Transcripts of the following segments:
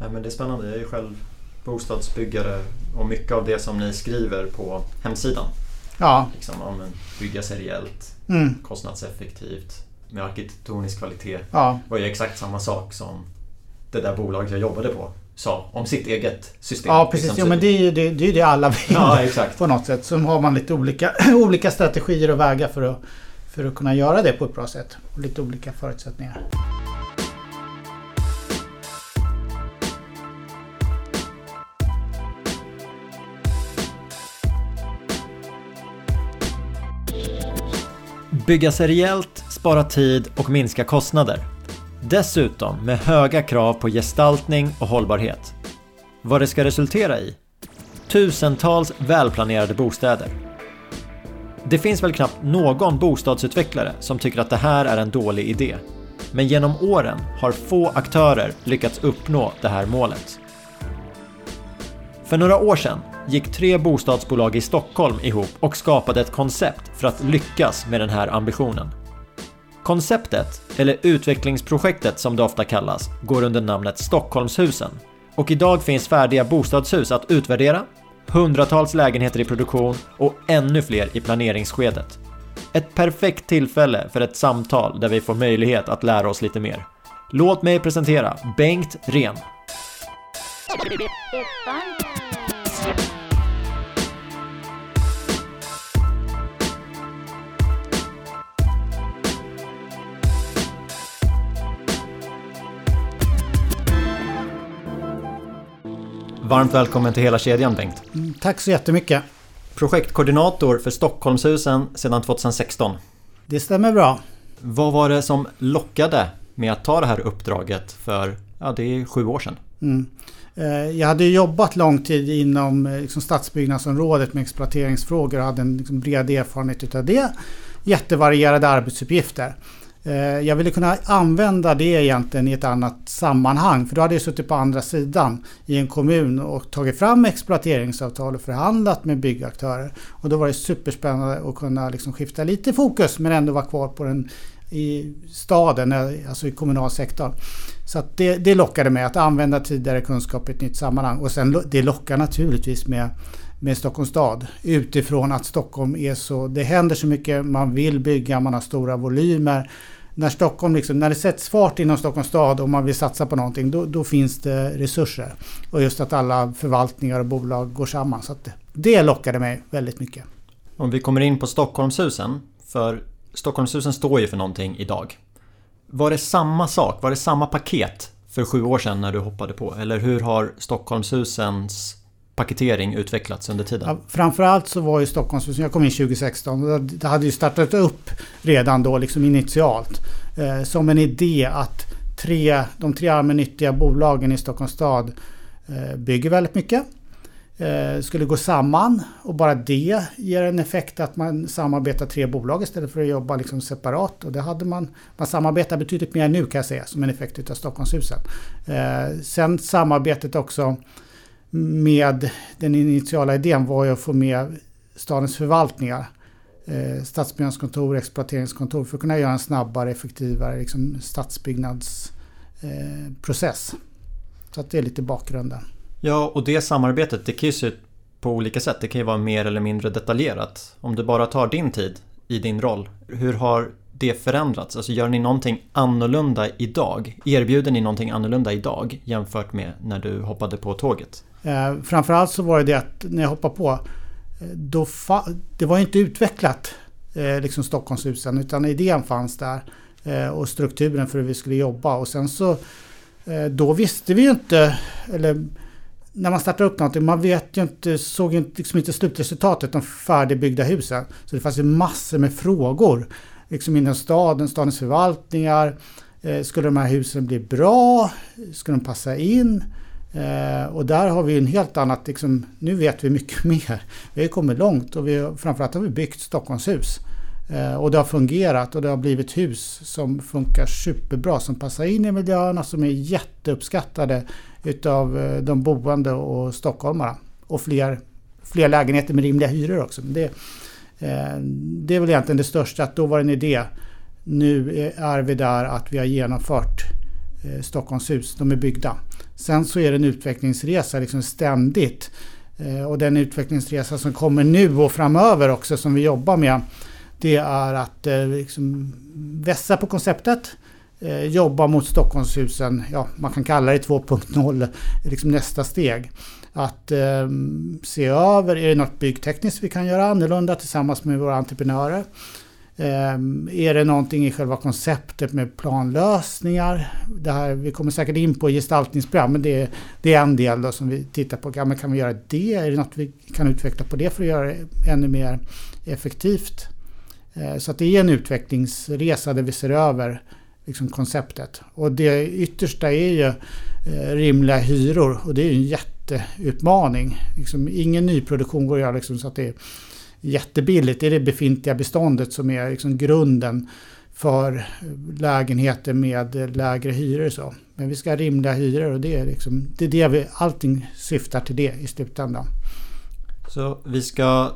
Nej, men det är spännande. Jag är ju själv bostadsbyggare och mycket av det som ni skriver på hemsidan. Ja. Liksom, om en bygga seriellt, Mm. kostnadseffektivt, med arkitektonisk kvalitet. Ja. var ju exakt samma sak som det där bolaget jag jobbade på sa om sitt eget system. Ja, precis. Liksom, Jo, men det är ju det, det, är det alla vill. Ja, exakt. På något sätt. Så har man lite olika, olika strategier och vägar för att, för att kunna göra det på ett bra sätt. Och lite olika förutsättningar. Bygga seriellt, spara tid och minska kostnader. Dessutom med höga krav på gestaltning och hållbarhet. Vad det ska resultera i? Tusentals välplanerade bostäder. Det finns väl knappt någon bostadsutvecklare som tycker att det här är en dålig idé. Men genom åren har få aktörer lyckats uppnå det här målet. För några år sedan gick tre bostadsbolag i Stockholm ihop och skapade ett koncept för att lyckas med den här ambitionen. Konceptet, eller utvecklingsprojektet som det ofta kallas, går under namnet Stockholmshusen. Och idag finns färdiga bostadshus att utvärdera, hundratals lägenheter i produktion och ännu fler i planeringsskedet. Ett perfekt tillfälle för ett samtal där vi får möjlighet att lära oss lite mer. Låt mig presentera Bengt Ren. Varmt välkommen till hela kedjan Bengt. Mm, Tack så jättemycket. Projektkoordinator för Stockholmshusen sedan 2016. Det stämmer bra. Vad var det som lockade med att ta det här uppdraget för, ja det är sju år sedan? Mm. Eh, jag hade jobbat lång tid inom eh, liksom stadsbyggnadsområdet med exploateringsfrågor och hade en liksom bred erfarenhet utav det. Jättevarierade arbetsuppgifter. Eh, jag ville kunna använda det egentligen i ett annat sammanhang för då hade jag suttit på andra sidan i en kommun och tagit fram exploateringsavtal och förhandlat med byggaktörer. Och då var det superspännande att kunna liksom skifta lite fokus men ändå vara kvar på den i staden, alltså i kommunalsektorn. Så att det, det lockade mig att använda tidigare kunskap i ett nytt sammanhang. Och sen det lockar naturligtvis med, med Stockholms stad. Utifrån att Stockholm är så... Det händer så mycket, man vill bygga, man har stora volymer. När Stockholm liksom, när det sätts fart inom Stockholms stad och man vill satsa på någonting, då, då finns det resurser. Och just att alla förvaltningar och bolag går samman. Så att det, det lockade mig väldigt mycket. Om vi kommer in på Stockholmshusen, för Stockholmshusen står ju för någonting idag. Var det samma sak? Var det samma paket för sju år sedan när du hoppade på? Eller hur har Stockholmshusens paketering utvecklats under tiden? Ja, framförallt så var ju Stockholmshusen, jag kom in 2016, och det- hade ju startat upp redan då liksom initialt. Eh, som en idé att tre, de tre allmännyttiga bolagen i Stockholms stad eh, bygger väldigt mycket. Eh, skulle gå samman och bara det ger en effekt att man samarbetar tre bolag istället för att jobba liksom separat. Och det hade man, man samarbetar betydligt mer nu kan jag säga som en effekt utav Stockholmshusen. Eh, sen samarbetet också med den initiala idén var ju att få med stadens förvaltningar. Eh, stadsbyggnadskontor, exploateringskontor för att kunna göra en snabbare, effektivare liksom, stadsbyggnadsprocess. Eh. Så att det är lite bakgrunden. Ja, och det samarbetet det kan ju se ut på olika sätt. Det kan ju vara mer eller mindre detaljerat. Om du bara tar din tid i din roll, hur har det förändrats? Alltså gör ni någonting annorlunda idag? Erbjuder ni någonting annorlunda idag jämfört med när du hoppade på tåget? Eh, framförallt så var det det att när jag hoppade på, eh, då fa- det var ju inte utvecklat eh, liksom Stockholmshusen utan idén fanns där eh, och strukturen för hur vi skulle jobba och sen så eh, då visste vi ju inte, eller när man startar upp någonting, man vet ju inte, såg ju inte- liksom inte slutresultatet, de färdigbyggda husen. Så det fanns ju massor med frågor liksom inom staden, stadens förvaltningar. Eh, skulle de här husen bli bra? Skulle de passa in? Eh, och där har vi en helt annat, liksom, nu vet vi mycket mer. Vi har kommit långt och vi, framförallt har vi byggt Stockholmshus. Eh, och det har fungerat och det har blivit hus som funkar superbra, som passar in i miljöerna, som är jätteuppskattade utav eh, de boende och stockholmarna. Och fler, fler lägenheter med rimliga hyror också. Men det, eh, det är väl egentligen det största, att då var det en idé. Nu eh, är vi där att vi har genomfört Stockholmshus, de är byggda. Sen så är det en utvecklingsresa liksom ständigt. Och den utvecklingsresa som kommer nu och framöver också som vi jobbar med. Det är att liksom vässa på konceptet. Eh, jobba mot Stockholmshusen, ja man kan kalla det 2.0, liksom nästa steg. Att eh, se över, är det något byggtekniskt vi kan göra annorlunda tillsammans med våra entreprenörer? Eh, är det någonting i själva konceptet med planlösningar? Det här, vi kommer säkert in på gestaltningsprogram, men det, det är en del då som vi tittar på. Ja, men kan vi göra det? Är det något vi kan utveckla på det för att göra det ännu mer effektivt? Eh, så att det är en utvecklingsresa där vi ser över liksom, konceptet. Och det yttersta är ju eh, rimliga hyror och det är ju en jätteutmaning. Liksom, ingen nyproduktion går att göra liksom, så att det är jättebilligt. Det är det befintliga beståndet som är liksom grunden för lägenheter med lägre hyror. Så. Men vi ska ha rimliga hyror och det är, liksom, det är det vi, allting syftar till det i slutändan. Så vi ska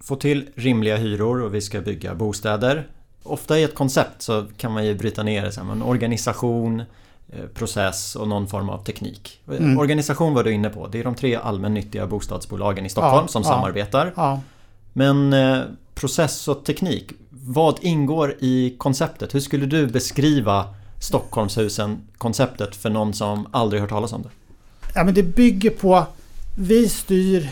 få till rimliga hyror och vi ska bygga bostäder. Ofta i ett koncept så kan man ju bryta ner det. En organisation, eh, process och någon form av teknik. Mm. Organisation var du inne på. Det är de tre allmännyttiga bostadsbolagen i Stockholm ja, som ja, samarbetar. Ja. Men eh, process och teknik, vad ingår i konceptet? Hur skulle du beskriva Stockholmshusen-konceptet för någon som aldrig hört talas om det? Ja, men det bygger på... Vi styr...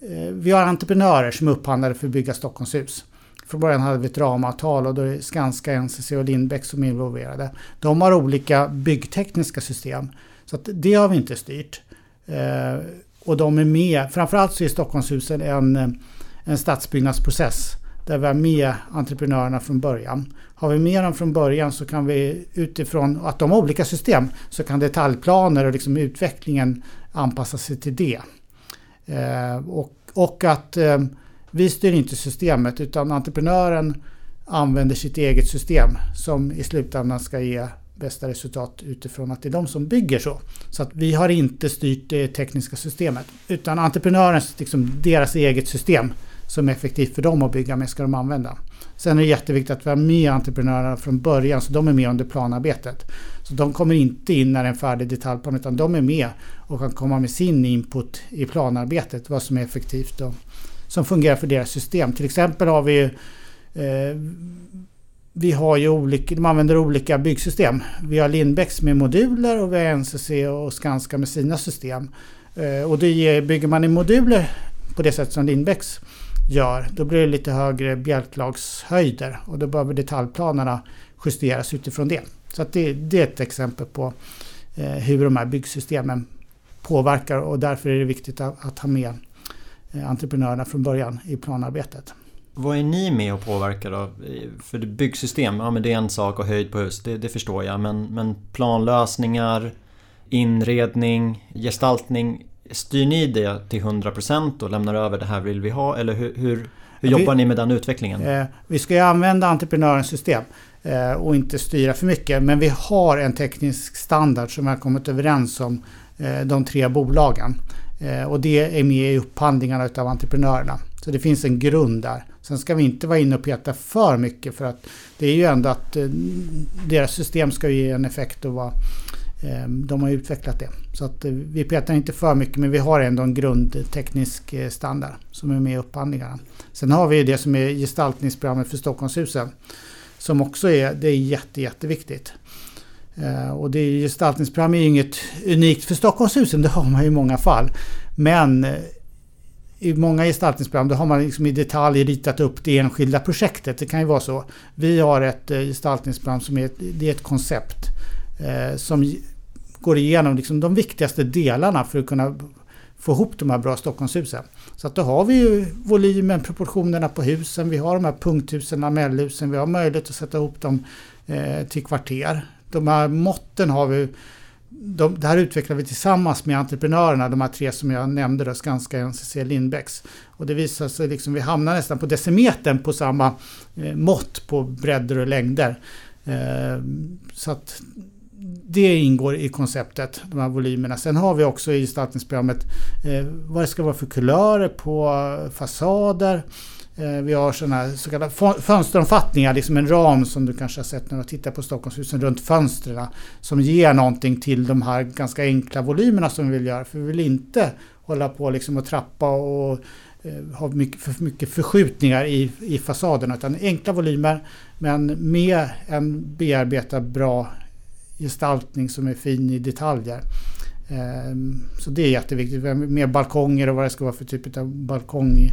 Eh, vi har entreprenörer som är upphandlade för att bygga Stockholmshus. Från början hade vi ett ramavtal och då är det Skanska, NCC och Lindbäck som är involverade. De har olika byggtekniska system. Så det har vi inte styrt. Eh, och de är med, framförallt så är Stockholmshusen en en stadsbyggnadsprocess där vi har med entreprenörerna från början. Har vi med dem från början så kan vi utifrån att de har olika system så kan detaljplaner och liksom utvecklingen anpassa sig till det. Eh, och, och att eh, vi styr inte systemet utan entreprenören använder sitt eget system som i slutändan ska ge bästa resultat utifrån att det är de som bygger så. Så att vi har inte styrt det tekniska systemet utan entreprenörens, liksom, deras eget system som är effektivt för dem att bygga med ska de använda. Sen är det jätteviktigt att vi har med entreprenörerna från början så de är med under planarbetet. Så de kommer inte in när det är en färdig detaljplan utan de är med och kan komma med sin input i planarbetet, vad som är effektivt och som fungerar för deras system. Till exempel har vi eh, vi har ju olika, de använder olika byggsystem. Vi har Lindbäcks med moduler och vi har NCC och Skanska med sina system. Eh, och det bygger man i moduler på det sätt som Lindbäcks gör, då blir det lite högre bjälklagshöjder och då behöver detaljplanerna justeras utifrån det. Så det, det, är ett exempel på eh, hur de här byggsystemen påverkar och därför är det viktigt att, att ha med entreprenörerna från början i planarbetet. Vad är ni med och påverkar då? För byggsystem, ja men det är en sak och höjd på hus, det, det förstår jag. Men, men planlösningar, inredning, gestaltning. Styr ni det till 100% och lämnar över det här vill vi ha? Eller hur, hur, hur jobbar vi, ni med den utvecklingen? Eh, vi ska ju använda entreprenörens system eh, och inte styra för mycket. Men vi har en teknisk standard som vi har kommit överens om eh, de tre bolagen. Eh, och det är med i upphandlingarna av entreprenörerna. Så det finns en grund där. Sen ska vi inte vara inne och peta för mycket för att det är ju ändå att eh, deras system ska ge en effekt och vara eh, de har utvecklat det. Så att vi petar inte för mycket men vi har ändå en grundteknisk standard som är med i upphandlingarna. Sen har vi det som är gestaltningsprogrammet för Stockholmshusen. Som också är, det är jätte, jätteviktigt. Eh, och det gestaltningsprogram är ju inget unikt för Stockholmshusen, det har man i många fall. Men eh, i många gestaltningsprogram då har man liksom i detalj ritat upp det enskilda projektet. Det kan ju vara så. Vi har ett eh, gestaltningsprogram som är ett, det är ett koncept eh, som går igenom liksom de viktigaste delarna för att kunna få ihop de här bra Stockholmshusen. Så att då har vi ju volymen, proportionerna på husen, vi har de här punkthusen, lamellhusen, vi har möjlighet att sätta ihop dem eh, till kvarter. De här måtten har vi de, det här utvecklar vi tillsammans med entreprenörerna, de här tre som jag nämnde, då, Skanska, NCC, Lindbäcks. Och det visar sig liksom, vi hamnar nästan på decimetern på samma eh, mått på bredder och längder. Eh, så att det ingår i konceptet, de här volymerna. Sen har vi också i gestaltningsprogrammet eh, vad det ska vara för kulörer på fasader. Eh, vi har sådana så kallade fönsteromfattningar, liksom en ram som du kanske har sett när du tittar på Stockholmshusen runt fönstren. Som ger någonting till de här ganska enkla volymerna som vi vill göra. För vi vill inte hålla på liksom och trappa och eh, ha mycket, för mycket förskjutningar i, i fasaden. Utan enkla volymer men med en bearbetad bra gestaltning som är fin i detaljer. Ehm, så det är jätteviktigt. Med balkonger och vad det ska vara för typ av balkong.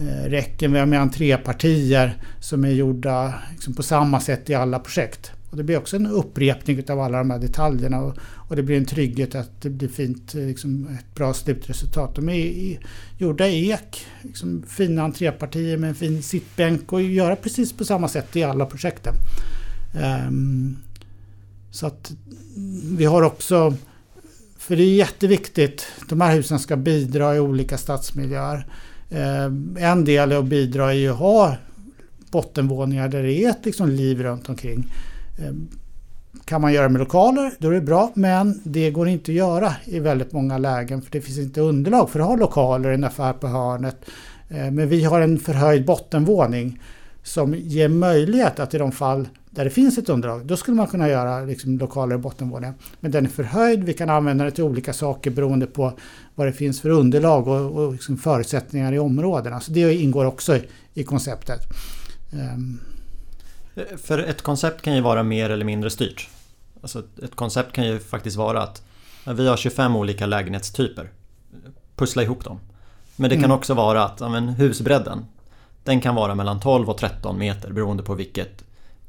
Eh, räcken, Vi har med entrépartier som är gjorda liksom på samma sätt i alla projekt. Och det blir också en upprepning av alla de här detaljerna och, och det blir en trygghet att det blir fint, liksom ett bra slutresultat. De är i, gjorda i ek, liksom fina entrépartier med en fin sittbänk och göra precis på samma sätt i alla projekten. Um, så att vi har också för det är jätteviktigt. De här husen ska bidra i olika stadsmiljöer. Eh, en del att bidra är att ha bottenvåningar där det är ett liksom liv runt omkring. Eh, kan man göra med lokaler, då är det bra. Men det går inte att göra i väldigt många lägen för det finns inte underlag för att ha lokaler i en affär på hörnet. Eh, men vi har en förhöjd bottenvåning som ger möjlighet att i de fall där det finns ett underlag, då skulle man kunna göra liksom lokaler i bottenvåningen. Men den är förhöjd, vi kan använda den till olika saker beroende på vad det finns för underlag och, och liksom förutsättningar i områdena. Så det ingår också i, i konceptet. Um. För ett koncept kan ju vara mer eller mindre styrt. Alltså ett koncept kan ju faktiskt vara att vi har 25 olika lägenhetstyper. Pussla ihop dem. Men det kan mm. också vara att men, husbredden den kan vara mellan 12 och 13 meter beroende på vilket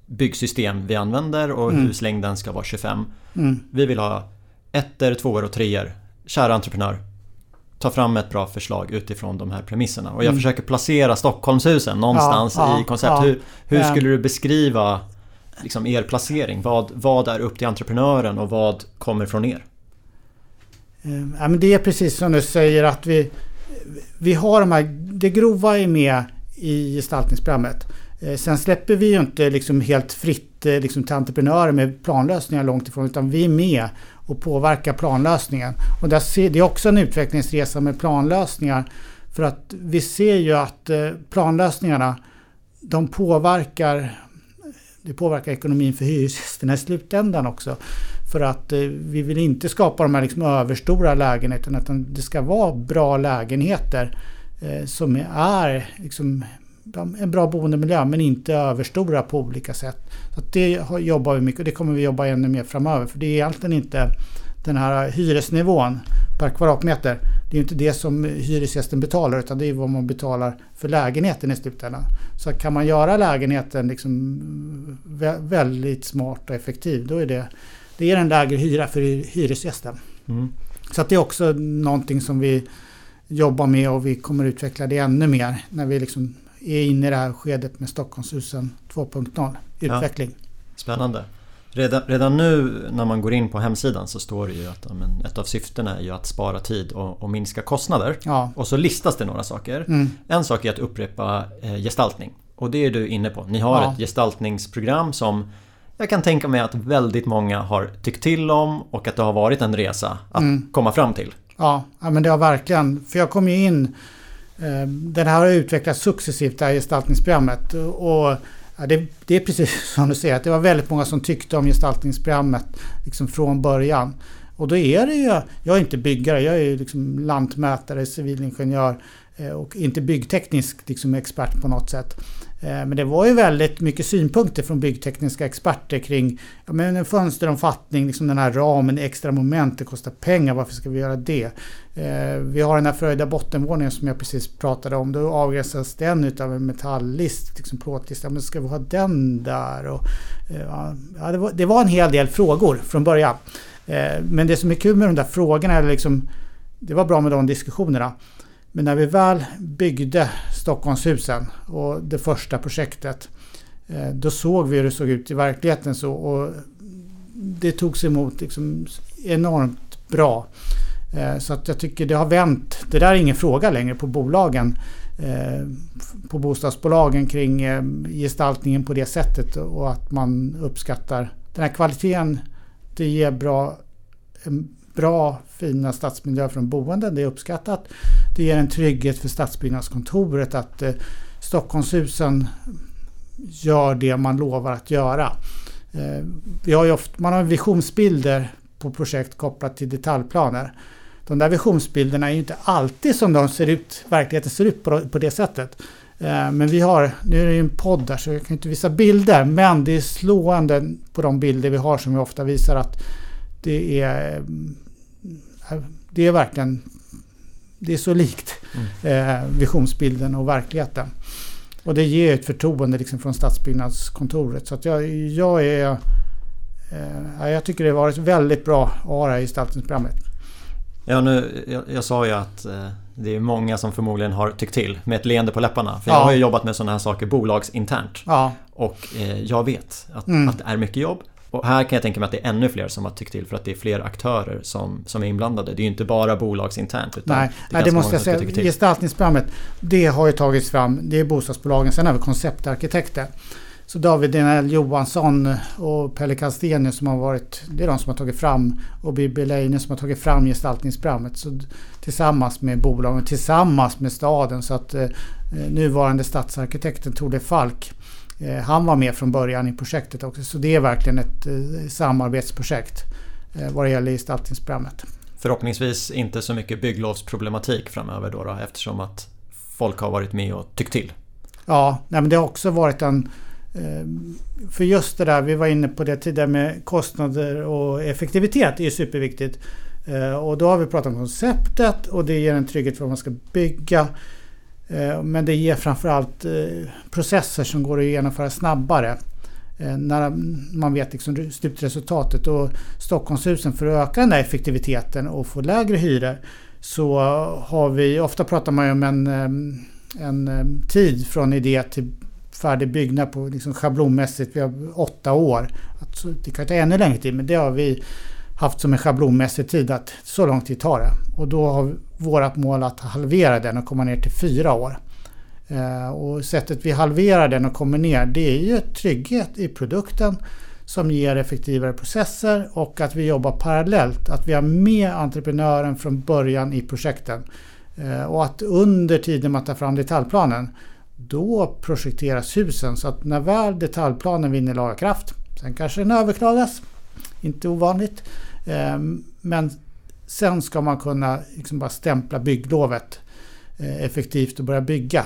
byggsystem vi använder och mm. huslängden ska vara 25. Mm. Vi vill ha ettor, tvåor och treor. Kära entreprenör, ta fram ett bra förslag utifrån de här premisserna. Och jag mm. försöker placera Stockholmshusen någonstans ja, i koncept. Ja, hur, hur skulle du beskriva liksom er placering? Vad, vad är upp till entreprenören och vad kommer från er? Eh, ja, men det är precis som du säger att vi, vi har de här, det grova är med i gestaltningsprogrammet. Eh, sen släpper vi ju inte liksom helt fritt eh, liksom till entreprenörer med planlösningar långt ifrån utan vi är med och påverkar planlösningen. Och det är också en utvecklingsresa med planlösningar. För att vi ser ju att eh, planlösningarna de påverkar det påverkar ekonomin för hyresgästerna i slutändan också. För att vi vill inte skapa de här liksom överstora lägenheterna utan det ska vara bra lägenheter som är liksom en bra boendemiljö men inte överstora på olika sätt. Så det jobbar vi mycket och det kommer vi jobba ännu mer framöver. För det är egentligen inte den här hyresnivån per kvadratmeter. Det är inte det som hyresgästen betalar utan det är vad man betalar för lägenheten i slutändan. Så kan man göra lägenheten liksom väldigt smart och effektiv då är det, det är en lägre hyra för hyresgästen. Mm. Så det är också någonting som vi jobbar med och vi kommer utveckla det ännu mer när vi liksom är inne i det här skedet med Stockholmshusen 2.0 utveckling. Ja, spännande. Redan, redan nu när man går in på hemsidan så står det ju att men, ett av syftena är ju att spara tid och, och minska kostnader. Ja. Och så listas det några saker. Mm. En sak är att upprepa eh, gestaltning. Och det är du inne på. Ni har ja. ett gestaltningsprogram som jag kan tänka mig att väldigt många har tyckt till om och att det har varit en resa att mm. komma fram till. Ja, men det har verkligen. För jag kom ju in eh, den här har utvecklats successivt, det här gestaltningsprogrammet. Och det, det, är precis som du säger, att det var väldigt många som tyckte om gestaltningsprogrammet liksom från början. Och då är det ju, jag är inte byggare, jag är liksom lantmätare, civilingenjör eh, och inte byggteknisk liksom expert på något sätt. Eh, men det var ju väldigt mycket synpunkter från byggtekniska experter kring ja, men en fönsteromfattning, liksom den här ramen, extra moment, det kostar pengar, varför ska vi göra det? Eh, vi har den här förhöjda bottenvåningen som jag precis pratade om, då avgränsas den utav en metalllist, liksom plåtlist, men ska vi ha den där? Och, eh, ja, det, var, det var en hel del frågor från början. Eh, men det som är kul med de där frågorna, är liksom, det var bra med de diskussionerna. Men när vi väl byggde Stockholmshusen och det första projektet eh, då såg vi hur det såg ut i verkligheten. Så, och det togs emot liksom enormt bra. Eh, så att jag tycker det har vänt. Det där är ingen fråga längre på bolagen. Eh, på bostadsbolagen kring gestaltningen på det sättet och att man uppskattar den här kvaliteten. Det ger bra bra, fina stadsmiljöer för de boende. Det är uppskattat. Det ger en trygghet för stadsbyggnadskontoret att eh, Stockholmshusen gör det man lovar att göra. Eh, vi har ofta, man har visionsbilder på projekt kopplat till detaljplaner. De där visionsbilderna är ju inte alltid som de ser ut, verkligheten ser ut på, på det sättet. Eh, men vi har, nu är det ju en podd där så jag kan inte visa bilder, men det är slående på de bilder vi har som vi ofta visar att det är, eh, det är verkligen, det är så likt mm. visionsbilden och verkligheten. Och det ger ett förtroende liksom från stadsbyggnadskontoret. Så att jag, jag är... Eh, jag tycker det har varit väldigt bra att ha det här gestaltningsprogrammet. Ja, nu, jag, jag, sa ju att eh, det är många som förmodligen har tyckt till med ett leende på läpparna. För ja. jag har ju jobbat med sådana här saker bolagsinternt. Ja. Och eh, jag vet att, mm. att det är mycket jobb. Och här kan jag tänka mig att det är ännu fler som har tyckt till för att det är fler aktörer som, som är inblandade. Det är ju inte bara bolagsinternt. Utan Nej, det, Nej, det måste jag säga. Gestaltningsprogrammet, det har ju tagits fram. Det är bostadsbolagen. Sen har vi konceptarkitekter. Så David Denell Johansson och Pelle Kastenius som har varit, det är de som har tagit fram och Bibi Leine som har tagit fram gestaltningsprogrammet. Så tillsammans med bolagen, tillsammans med staden. Så att eh, nuvarande stadsarkitekten Torde Falk han var med från början i projektet också. Så det är verkligen ett eh, samarbetsprojekt eh, vad det gäller gestaltningsprogrammet. Förhoppningsvis inte så mycket bygglovsproblematik framöver då, då eftersom att folk har varit med och tyckt till. Ja, nej, men det har också varit en... För just det där, vi var inne på det tidigare med kostnader och effektivitet är superviktigt. Och då har vi pratat om konceptet och det ger en trygghet för vad man ska bygga. Eh, men det ger framförallt eh, processer som går att genomföra snabbare. Eh, när man vet liksom slutresultatet. Och Stockholmshusen för att öka den där effektiviteten och få lägre hyror så har vi, ofta pratar man ju om en, en tid från idé till färdig byggnad på liksom schablonmässigt, vi har åtta år. Alltså, det kan ta ännu längre tid men det har vi haft som en schablonmässig tid att så lång tid tar det. Och då har vårt mål att halvera den och komma ner till fyra år. Eh, och sättet vi halverar den och kommer ner det är ju trygghet i produkten som ger effektivare processer och att vi jobbar parallellt. Att vi har med entreprenören från början i projekten. Eh, och att under tiden man tar fram detaljplanen då projekteras husen så att när väl detaljplanen vinner laga kraft, sen kanske den överklagas, inte ovanligt, Ehm, men sen ska man kunna liksom bara stämpla bygglovet eh, effektivt och börja bygga.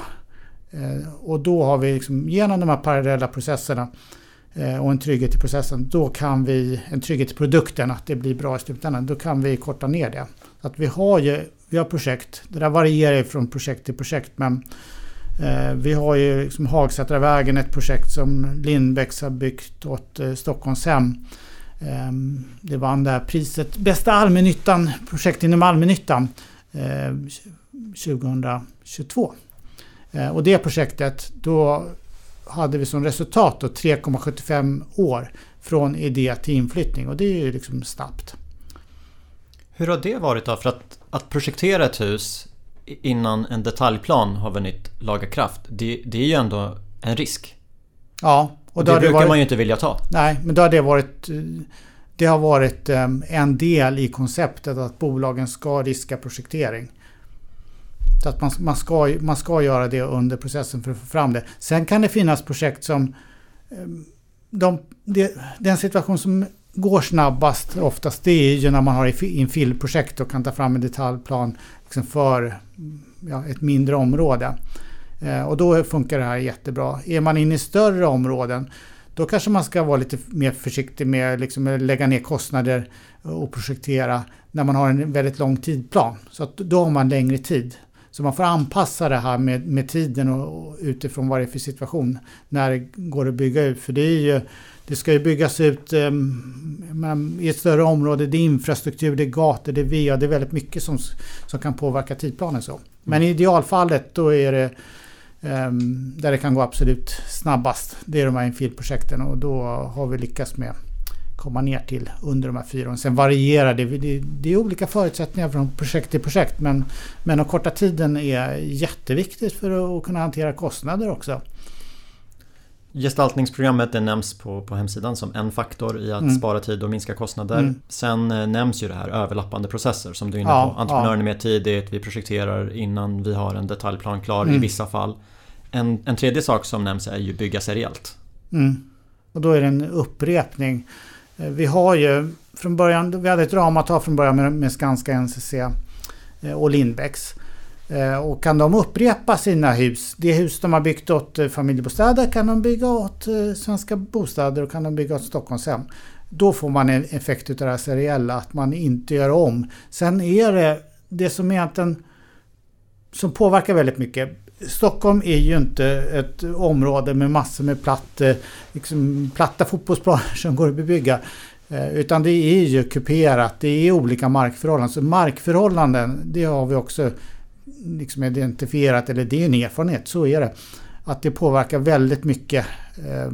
Eh, och då har vi liksom, genom de här parallella processerna eh, och en trygghet i processen, då kan vi, en trygghet i produkten, att det blir bra i slutändan, då kan vi korta ner det. Att vi har ju vi har projekt, det där varierar från projekt till projekt, men vi har ju liksom Hagsätravägen, ett projekt som Lindbäcks har byggt åt Stockholmshem det vann det här priset, bästa allmännyttan, projekt inom allmännyttan 2022. Ehm, ehm, och det projektet, då hade vi som resultat 3,75 år från idé till inflyttning och det är ju liksom snabbt. Hur har det varit då? För att, att projektera ett hus innan en detaljplan har vunnit laga kraft, det, det är ju ändå en risk. Ja, och det brukar varit, man ju inte vilja ta. Nej, men då har det varit det har varit ehm, en del i konceptet att bolagen ska riska projektering. Så att man, man, ska, man ska göra det under processen för att få fram det. Sen kan det finnas projekt som... Ehm, de, det, den situation som går snabbast oftast det är ju när man har infillprojekt och kan ta fram en detaljplan liksom för ja, ett mindre område. Eh, och då funkar det här jättebra. Är man inne i större områden då kanske man ska vara lite mer försiktig med liksom, att lägga ner kostnader och projektera när man har en väldigt lång tidplan. Så att då har man längre tid. Så man får anpassa det här med, med tiden och, och utifrån vad det är för situation när det går att bygga ut. För det, är ju, det ska ju byggas ut um, i ett större område. Det är infrastruktur, det är gator, det är VA. Det är väldigt mycket som, som kan påverka tidplanen. så. Men i idealfallet då är det där det kan gå absolut snabbast. Det är de här infilprojekten och då har vi lyckats med komma ner till under de här fyra åren. Sen varierar det. Det, är olika förutsättningar från projekt till projekt men, men att korta tiden är jätteviktigt för att kunna hantera kostnader också. Gestaltningsprogrammet det nämns på, på hemsidan som en faktor i att mm. spara tid och minska kostnader. Mm. Sen eh, nämns ju det här överlappande processer som du är inne på. Ja, Entreprenören ja. är mer tidigt, vi projekterar innan vi har en detaljplan klar mm. i vissa fall. En, en tredje sak som nämns är ju bygga seriellt. Mm. Och då är det en upprepning. Eh, vi har ju från början, vi hade ett ramavtal från början med, med Skanska, NCC eh, och Lindbäcks. Eh, och kan de upprepa sina hus, det hus de har byggt åt familjebostäder kan de bygga åt Svenska Bostäder och kan de bygga åt Stockholmshem. Då får man en effekt av det här seriella, att man inte gör om. Sen är det det som egentligen som påverkar väldigt mycket. Stockholm är ju inte ett område med massor med platt, eh, liksom, platta fotbollsplaner som går att bebygga. Eh, utan det är ju kuperat, det är olika markförhållanden. Så markförhållanden, det har vi också liksom identifierat, eller det är en erfarenhet, så är det. Att det påverkar väldigt mycket eh,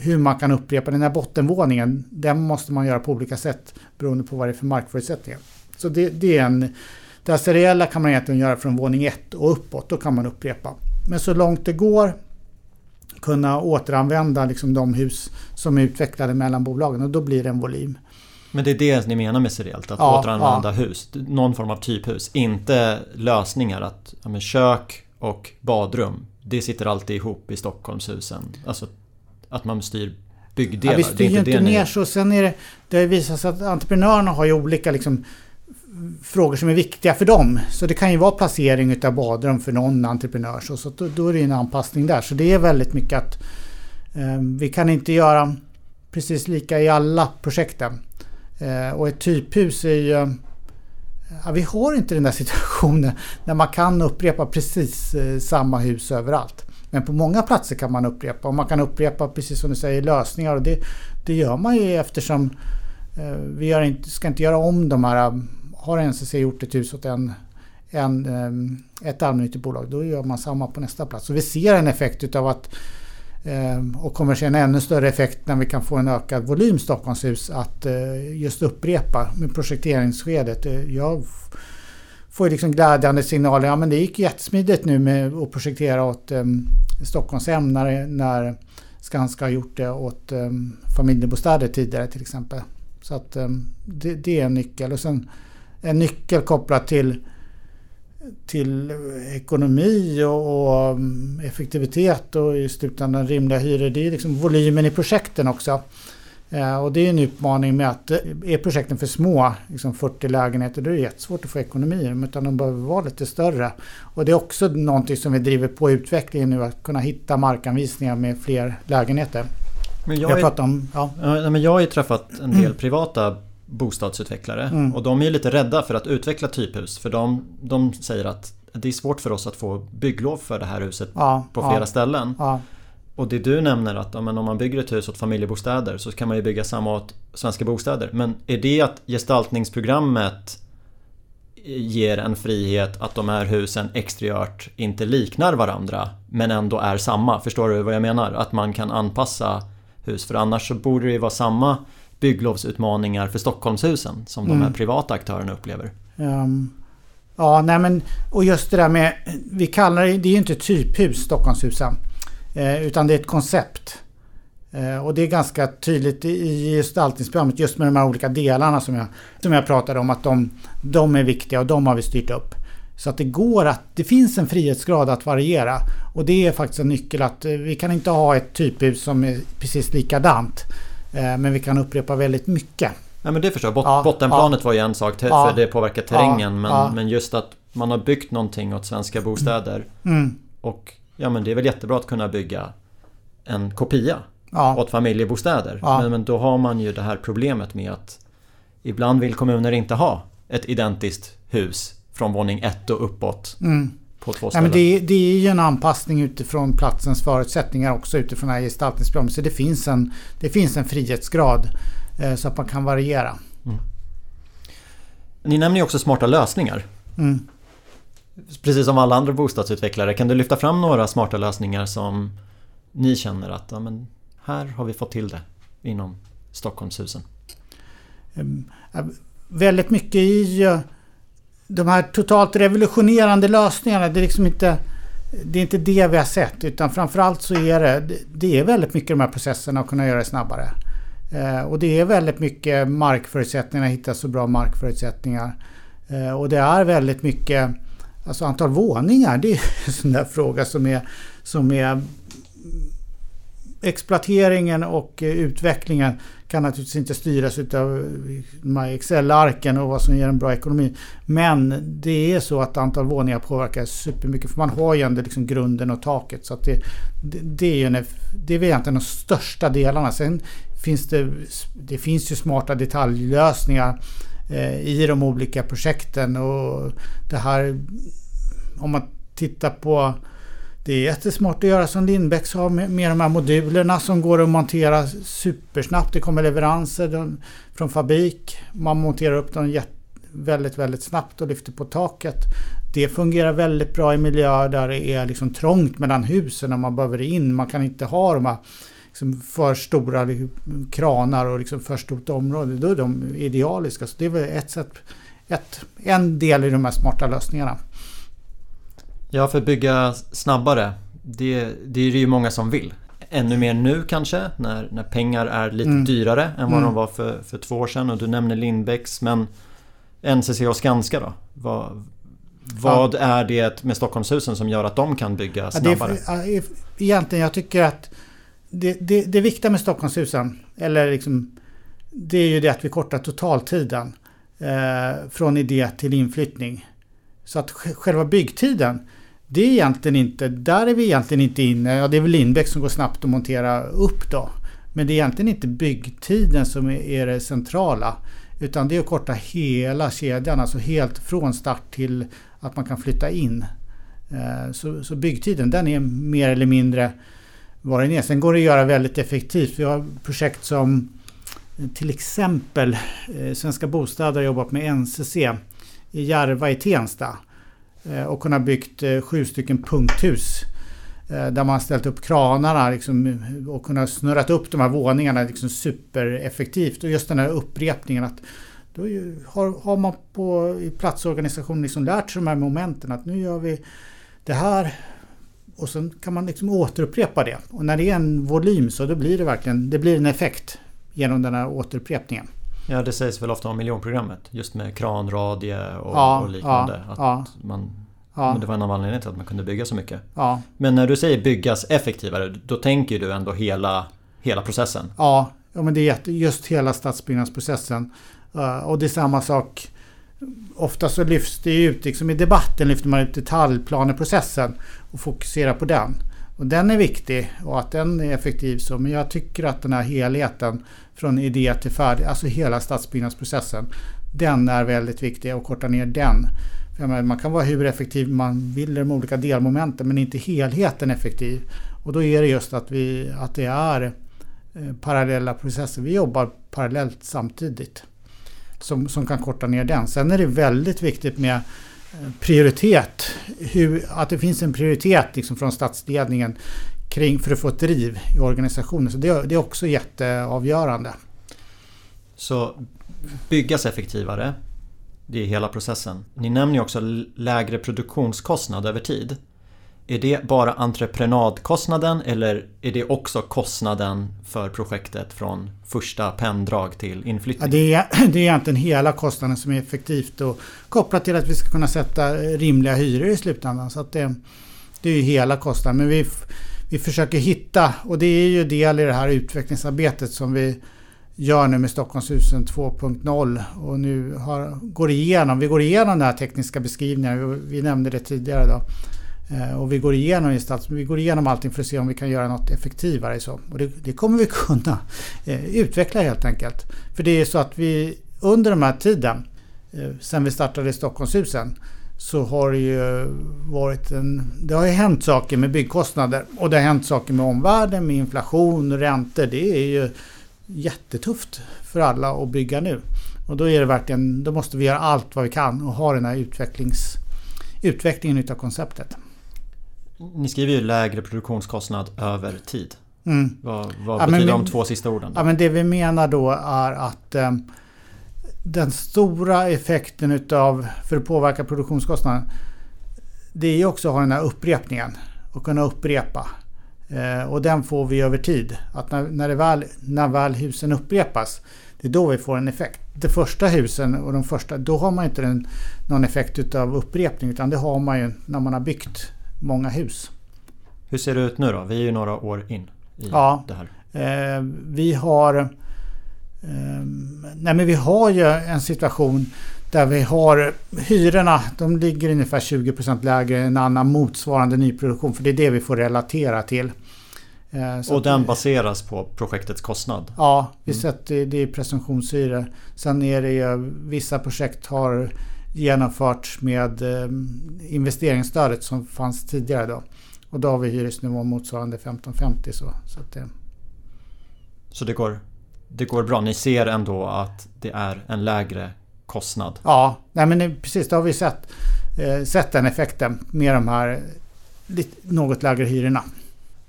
hur man kan upprepa den här bottenvåningen. Den måste man göra på olika sätt beroende på vad det är för markförutsättningar. Så det, det är en... Det seriella kan man egentligen göra från våning 1 och uppåt, då kan man upprepa. Men så långt det går kunna återanvända liksom de hus som är utvecklade mellan bolagen och då blir det en volym. Men det är det ni menar med seriellt? Att ja, återanvända ja. hus? Någon form av typhus? Inte lösningar att ja, kök och badrum Det sitter alltid ihop i Stockholmshusen? Alltså att man styr byggdelar? Ja, vi styr ju inte ner så. Sen är det, det har visat sig att entreprenörerna har ju olika liksom, frågor som är viktiga för dem. Så det kan ju vara placering utav badrum för någon entreprenör. Så, så då, då är det en anpassning där. Så det är väldigt mycket att eh, vi kan inte göra precis lika i alla projekten. Eh, och ett typhus är ju... Ja, vi har inte den där situationen när man kan upprepa precis eh, samma hus överallt. Men på många platser kan man upprepa och man kan upprepa precis som du säger lösningar och det, det gör man ju eftersom eh, vi inte, ska inte göra om de här har NCC gjort ett hus åt en, en, ehm, ett allmännyttigt bolag, då gör man samma på nästa plats. Så vi ser en effekt utav att ehm, och kommer se en ännu större effekt när vi kan få en ökad volym Stockholmshus att eh, just upprepa med projekteringsskedet. Eh, jag får liksom glädjande signaler. Ja men det gick jättesmidigt nu med att projektera åt ehm, Stockholmshem när, när Skanska har gjort det åt familjebostäder tidigare till exempel. Så att det, det, är en nyckel. Och sen en nyckel kopplat till, till ekonomi och, och effektivitet och i slutändan rimliga hyror. Det är liksom volymen i projekten också. Eh, och det är en utmaning med att eh, är projekten för små, liksom 40 lägenheter, då är det jättesvårt att få ekonomi i dem. Utan de behöver vara lite större. Och det är också någonting som vi driver på utvecklingen nu, att kunna hitta markanvisningar med fler lägenheter. Men jag, jag, är, om, ja. Men jag har ju träffat en del privata bostadsutvecklare. Mm. Och de är lite rädda för att utveckla typhus. För de, de säger att det är svårt för oss att få bygglov för det här huset ja, på flera ja, ställen. Ja. Och det du nämner att om man bygger ett hus åt familjebostäder så kan man ju bygga samma åt svenska bostäder. Men är det att gestaltningsprogrammet ger en frihet att de här husen exteriört inte liknar varandra men ändå är samma? Förstår du vad jag menar? Att man kan anpassa hus för annars så borde det ju vara samma bygglovsutmaningar för Stockholmshusen som mm. de här mm. privata aktörerna upplever. Um, ja, nej men och just det där med, vi kallar det, det är ju inte typhus Stockholmshusen. Eh, utan det är ett koncept. Eh, och det är ganska tydligt i gestaltningsprogrammet just med de här olika delarna som jag, som jag pratade om att de, de är viktiga och de har vi styrt upp. Så att det går att, det finns en frihetsgrad att variera. Och det är faktiskt en nyckel att eh, vi kan inte ha ett typhus som är precis likadant. Eh, men vi kan upprepa väldigt mycket. Ja men det förstår jag. Bot ja, bottenplanet ja, var ju en sak för ja, det påverkar terrängen. men, men just att man har byggt någonting åt svenska bostäder. Mm. Och ja men det är väl jättebra att kunna bygga en kopia ja. åt familjebostäder. Men, men då har man ju det här problemet med att ibland vill kommuner inte ha ett identiskt hus från våning ett och uppåt. Mm på två ställen. Ja, men det, det, är ju en anpassning utifrån platsens förutsättningar också utifrån det här gestaltningsprogrammet. Så det finns en, det finns en frihetsgrad eh, så att man kan variera. Mm. Ni nämner ju också smarta lösningar. Mm. Precis som alla andra bostadsutvecklare. Kan du lyfta fram några smarta lösningar som ni känner att ja, men här har vi fått till det inom Stockholmshusen? Um, väldigt mycket i de här totalt revolutionerande lösningarna, det är liksom inte det är inte det vi har sett utan framförallt så är det, det är väldigt mycket de här processerna att kunna göra det snabbare. Eh, och det är väldigt mycket markförutsättningar, hitta så bra markförutsättningar. Eh, och det är väldigt mycket Alltså antal våningar, det är en sån där fråga som är, som är exploateringen och eh, utvecklingen kan naturligtvis inte styras av de här Excel-arken och vad som ger en bra ekonomi. Men det är så att antal våningar påverkar supermycket för man har ju ändå liksom grunden och taket. Så det, det, det, är ju en, det är väl egentligen de största delarna. Sen finns det, det finns ju smarta detaljlösningar eh, i de olika projekten och det här om man tittar på det är jättesmart att göra som Lindbäcks har med, med de här modulerna som går att montera supersnabbt. Det kommer leveranser från fabrik. Man monterar upp dem väldigt, väldigt snabbt och lyfter på taket. Det fungerar väldigt bra i miljöer där det är liksom trångt mellan husen när man behöver in. Man kan inte ha de här liksom för stora liksom kranar och liksom för stort område. Då är de idealiska. Så det är väl ett sätt, ett, en del i de här smarta lösningarna. Ja, för att bygga snabbare. Det, det är det ju många som vill. Ännu mer nu kanske när, när pengar är lite mm. dyrare än vad mm. de var för, för två år sedan. Och du nämner Lindbäcks men NCC och Skanska då? Vad, vad ja. är det med Stockholmshusen som gör att de kan bygga snabbare? Ja, det är, egentligen, jag tycker att det, det, det viktiga med Stockholmshusen, eller liksom, det är ju det att vi kortar totaltiden eh, från idé till inflyttning. Så att själva byggtiden det är egentligen inte, där är vi egentligen inte inne. Ja, det är väl Lindbäck som går snabbt att montera upp då. Men det är egentligen inte byggtiden som är det centrala. Utan det är att korta hela kedjan, alltså helt från start till att man kan flytta in. Eh, så, så byggtiden den är mer eller mindre vad den är. Sen går det att göra väldigt effektivt. Vi har projekt som till exempel eh, Svenska Bostäder har jobbat med NCC i Järva i Tensta. Eh, och kunnat byggt eh, sju stycken punkthus. Eh, där man ställt upp kranarna liksom, och kunnat snurrat upp de här våningarna liksom supereffektivt. Och just den här upprepningen att då har, har man på i platsorganisationen liksom lärt sig de här momenten att nu gör vi det här och sen kan man liksom återupprepa det. Och när det är en volym så då blir det verkligen det blir en effekt genom den här återupprepningen. Ja, det sägs väl ofta om miljonprogrammet. Just med kranradie och, ja, och liknande. Ja, att ja. Man. Men det var en av anledningarna till att man kunde bygga så mycket. Men när du säger byggas effektivare, då tänker du ändå hela, hela processen? Ja, ja men det är just hela stadsbyggnadsprocessen. Uh, och det är samma sak. Ofta så lyfts det ut, liksom i debatten lyfter man ut detaljplaneprocessen och fokuserar på den. Och den är viktig och att den är effektiv så. Men jag tycker att den här helheten från idé till färdig, alltså hela stadsbyggnadsprocessen. Den är väldigt viktig och korta ner den. Menar, man kan vara hur effektiv man vill i de olika delmomenten men inte helheten effektiv. Och då är det just att, vi, att det är eh, parallella processer. Vi jobbar parallellt samtidigt. Som, som kan korta ner den. Sen är det väldigt viktigt med prioritet. Hur, att det finns en prioritet liksom från statsledningen kring för att få ett driv i organisationen. Så det, det är också jätteavgörande. Så byggas effektivare, det är hela processen. Ni nämner ju också lägre produktionskostnad över tid. Är det bara entreprenadkostnaden eller är det också kostnaden för projektet från första penndrag till inflyttning? Ja, det, är, det är egentligen hela kostnaden som är effektivt och kopplat till att vi ska kunna sätta rimliga hyror i slutändan. Så att det, det är ju hela kostnaden. Men vi, vi försöker hitta, och det är ju del i det här utvecklingsarbetet som vi gör nu med Stockholmshusen 2.0 och nu har, går igenom, vi går igenom den här tekniska beskrivningen, vi, vi nämnde det tidigare då. Eh, och vi går igenom vi går igenom allting för att se om vi kan göra något effektivare. Så. Och det, det kommer vi kunna eh, utveckla helt enkelt. För det är så att vi under den här tiden, eh, sen vi startade Stockholmshusen, så har det ju varit en... Det har ju hänt saker med byggkostnader och det har hänt saker med omvärlden, med inflation och räntor. Det är ju jättetufft för alla att bygga nu. Och då är det verkligen, då måste vi göra allt vad vi kan och ha den här utvecklings, utvecklingen utav konceptet. Ni skriver ju lägre produktionskostnad över tid. Mm. Vad, vad ja, betyder men, de två sista orden? Då? Ja, men det vi menar då är att eh, den stora effekten utav, för att påverka produktionskostnaden, det är ju också att ha den här upprepningen och kunna upprepa. Eh, och den får vi över tid. Att när, när, väl, när väl husen upprepas, Det är då vi får en effekt. De första husen och de första, då har man inte en, någon effekt utav upprepning utan det har man ju när man har byggt många hus. Hur ser det ut nu då? Vi är ju några år in i Ja. det här. Eh, vi har... Eh, nej men vi har ju en situation där vi har hyrorna, de ligger ungefär 20% lägre än annan motsvarande nyproduktion. För det är det vi får relatera till. Eh, så Och den baseras på projektets kostnad. Ja, vi Mm. sätter det är presumtionshyror. Sen är det ju vissa projekt har genomförts med eh, investeringsstödet som fanns tidigare då. Och då har vi hyresnivå motsvarande 1550 så. så det, Så det går, det går bra. Ni ser ändå att det är en lägre kostnad. ja, nej men precis det har vi sett. Eh, sett den effekten med de här lite, något lägre hyrorna.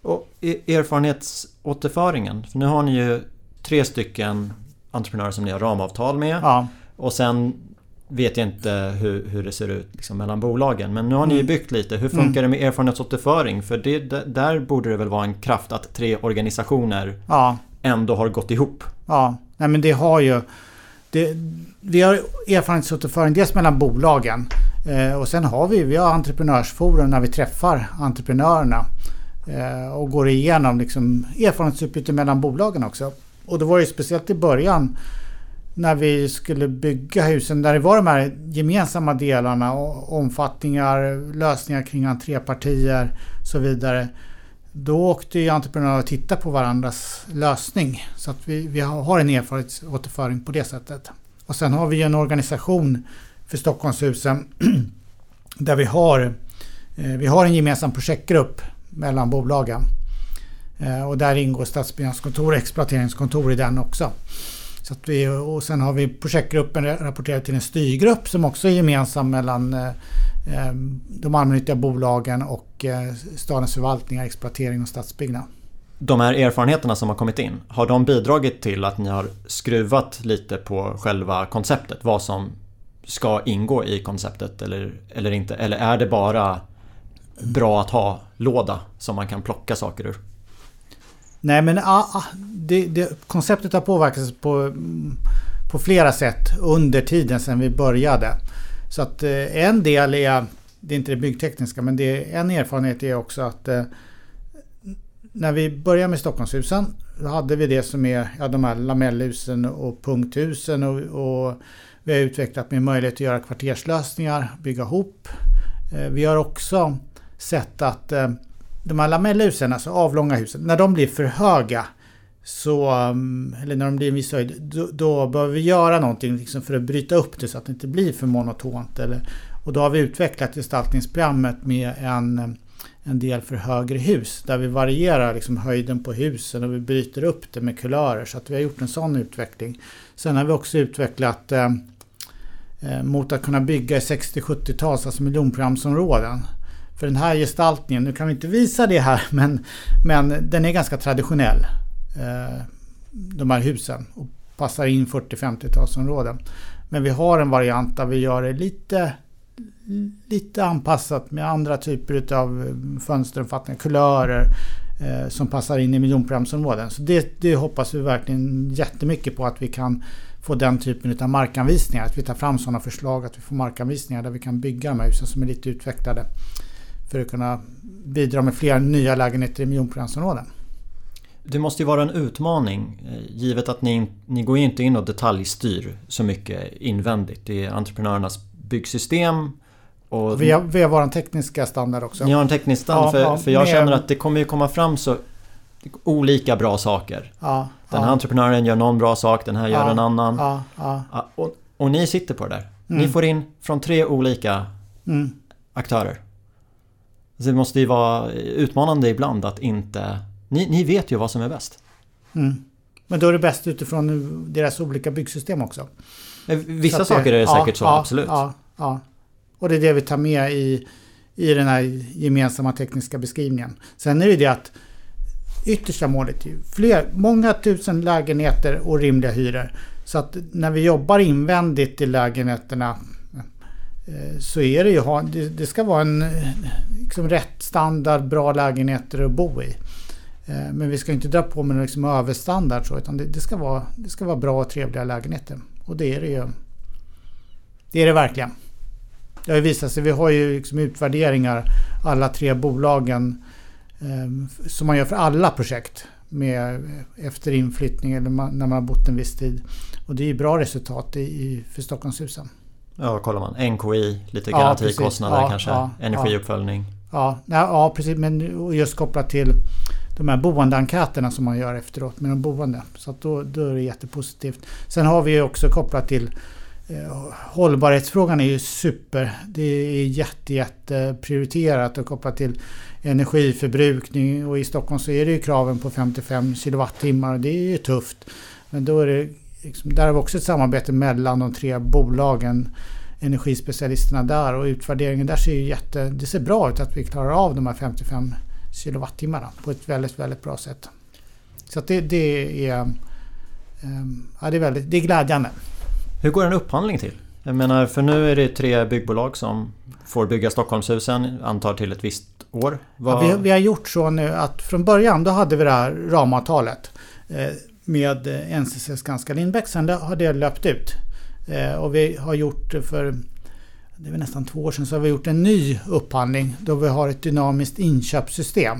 Och e- erfarenhetsåterföringen. För nu har ni ju tre stycken entreprenörer som ni har ramavtal med. Ja, Och sen vet jag inte hur, hur det ser ut liksom mellan bolagen. Men nu har ni ju Mm. byggt lite. Hur funkar det med erfarenhetsåterföring? För det, där borde det väl vara en kraft att tre organisationer ja, ändå har gått ihop. Ja, nej men det har ju... Det, vi har erfarenhetsåterföring dels mellan bolagen eh, och sen har vi, vi har entreprenörsforum när vi träffar entreprenörerna eh, och går igenom liksom erfarenhetsutbyte mellan bolagen också. Och det var ju speciellt i början när vi skulle bygga husen där det var de här gemensamma delarna, och omfattningar, lösningar kring entrépartier och så vidare. Då åkte ju entreprenörer och tittade på varandras lösning. Så att vi, vi har en erfarenhetsåterföring på det sättet. Och sen har vi en organisation för Stockholmshusen där vi har, eh, vi har en gemensam projektgrupp mellan bolagen. Eh, och där ingår stadsbyggnadskontor och exploateringskontor i den också. Så att vi, och sen har vi projektgruppen rapporterat till en styrgrupp som också är gemensam mellan eh, eh, de allmännyttiga bolagen och eh, stadens förvaltningar, exploatering och stadsbyggnad. De här erfarenheterna som har kommit in, har de bidragit till att ni har skruvat lite på själva konceptet? Vad som ska ingå i konceptet eller, eller inte? Eller är det bara bra att ha-låda som man kan plocka saker ur? Nej men ah, ah, det, det, konceptet har påverkats på, mm, på flera sätt under tiden sedan vi började. Så att eh, en del är, det är inte det byggtekniska, men det, en erfarenhet är också att eh, när vi började med Stockholmshusen då hade vi det som är ja, de här lamellhusen och punkthusen och, och vi har utvecklat med möjlighet att göra kvarterslösningar, bygga ihop. Eh, vi har också sett att eh, de här lamellhusen, alltså avlånga husen, när de blir för höga så, um, eller när de blir en viss höjd, då, då behöver vi göra någonting liksom för att bryta upp det så att det inte blir för monotont. Eller, och då har vi utvecklat gestaltningsprogrammet med en, en del för högre hus där vi varierar liksom höjden på husen och vi bryter upp det med kulörer. Så att vi har gjort en sån utveckling. Sen har vi också utvecklat eh, eh mot att kunna bygga i 60-70-tals, alltså miljonprogramsområden. För den här gestaltningen, nu kan vi inte visa det här, men, men den är ganska traditionell. Eh, de här husen och passar in 40-50-talsområden. Men vi har en variant där vi gör det lite, lite anpassat med andra typer av eh, fönsteromfattningar, kulörer eh, som passar in i miljonprogramsområden. Så det, det hoppas vi verkligen jättemycket på att vi kan få den typen av markanvisningar. Att vi tar fram sådana förslag att vi får markanvisningar där vi kan bygga de här husen som är lite utvecklade. För att kunna bidra med fler nya lägenheter i miljonprogramsområden. Det måste ju vara en utmaning eh, givet att ni, ni går ju inte in och detaljstyr så mycket invändigt. Det är entreprenörernas byggsystem och Vi har, vi har vår tekniska standard också. ni har en teknisk standard Ja, för, ja, för jag med- känner att det kommer ju komma fram så olika bra saker. Ja, Den här entreprenören gör någon bra sak, den här gör en annan. Ja, och, och ni sitter på det där. Ni Mm. får in från tre olika Mm. aktörer. Så det måste ju vara utmanande ibland att inte... Ni, ni vet ju vad som är bäst. Mm. Men då är det bäst utifrån deras olika byggsystem också. Eh, Vissa det- saker är det ja, säkert så, ja, absolut. Ja, ja. Och det är det vi tar med i, i den här gemensamma tekniska beskrivningen. Sen är det det att yttersta målet är ju fler, många tusen lägenheter och rimliga hyror. Så att när vi jobbar invändigt i lägenheterna Eh, så är det ju, det, ska vara en liksom rätt standard, bra lägenheter att bo i. Eh, men vi ska inte dra på med liksom överstandard så, utan det, det, ska vara, det ska vara bra och trevliga lägenheter. Och det är det ju. Det är det verkligen. Det har ju visat sig, vi har ju liksom utvärderingar, alla tre bolagen, eh, som man gör för alla projekt med, efter inflyttning eller man, när man har bott en viss tid. Och det är ju bra resultat i, för Stockholmshusen. Ja, kollar man. NKI, lite garantikostnader ja, kanske, ja, energiuppföljning. Ja, ja, precis. Men just kopplat till de här boendeenkäterna som man gör efteråt med de boende. Så då, då är det jättepositivt. Sen har vi också kopplat till eh, hållbarhetsfrågan är ju super. Det är jätte, jätte prioriterat och kopplat till energiförbrukning och i Stockholm så är det ju kraven på 55 kilowattimmar. Det är ju tufft. Men då är det liksom, där har vi också ett samarbete mellan de tre bolagen energispecialisterna där och utvärderingen där ser ju jätte... Det ser bra ut att vi klarar av de här 55 kilowattimmarna på ett väldigt, väldigt bra sätt. Så det, det, är... Ehm, ja, det är väldigt... Det är glädjande. Hur går en upphandling till? Jag menar, för nu är det tre byggbolag som får bygga Stockholmshusen, antar till ett visst år. Vad... Ja, vi, vi, har gjort så nu att från början då hade vi det här ramavtalet eh, med eh, NCC Skanska Lindbäck. Sen har det löpt ut. Eh, och vi har gjort för det är nästan två år sedan så har vi gjort en ny upphandling då vi har ett dynamiskt inköpssystem.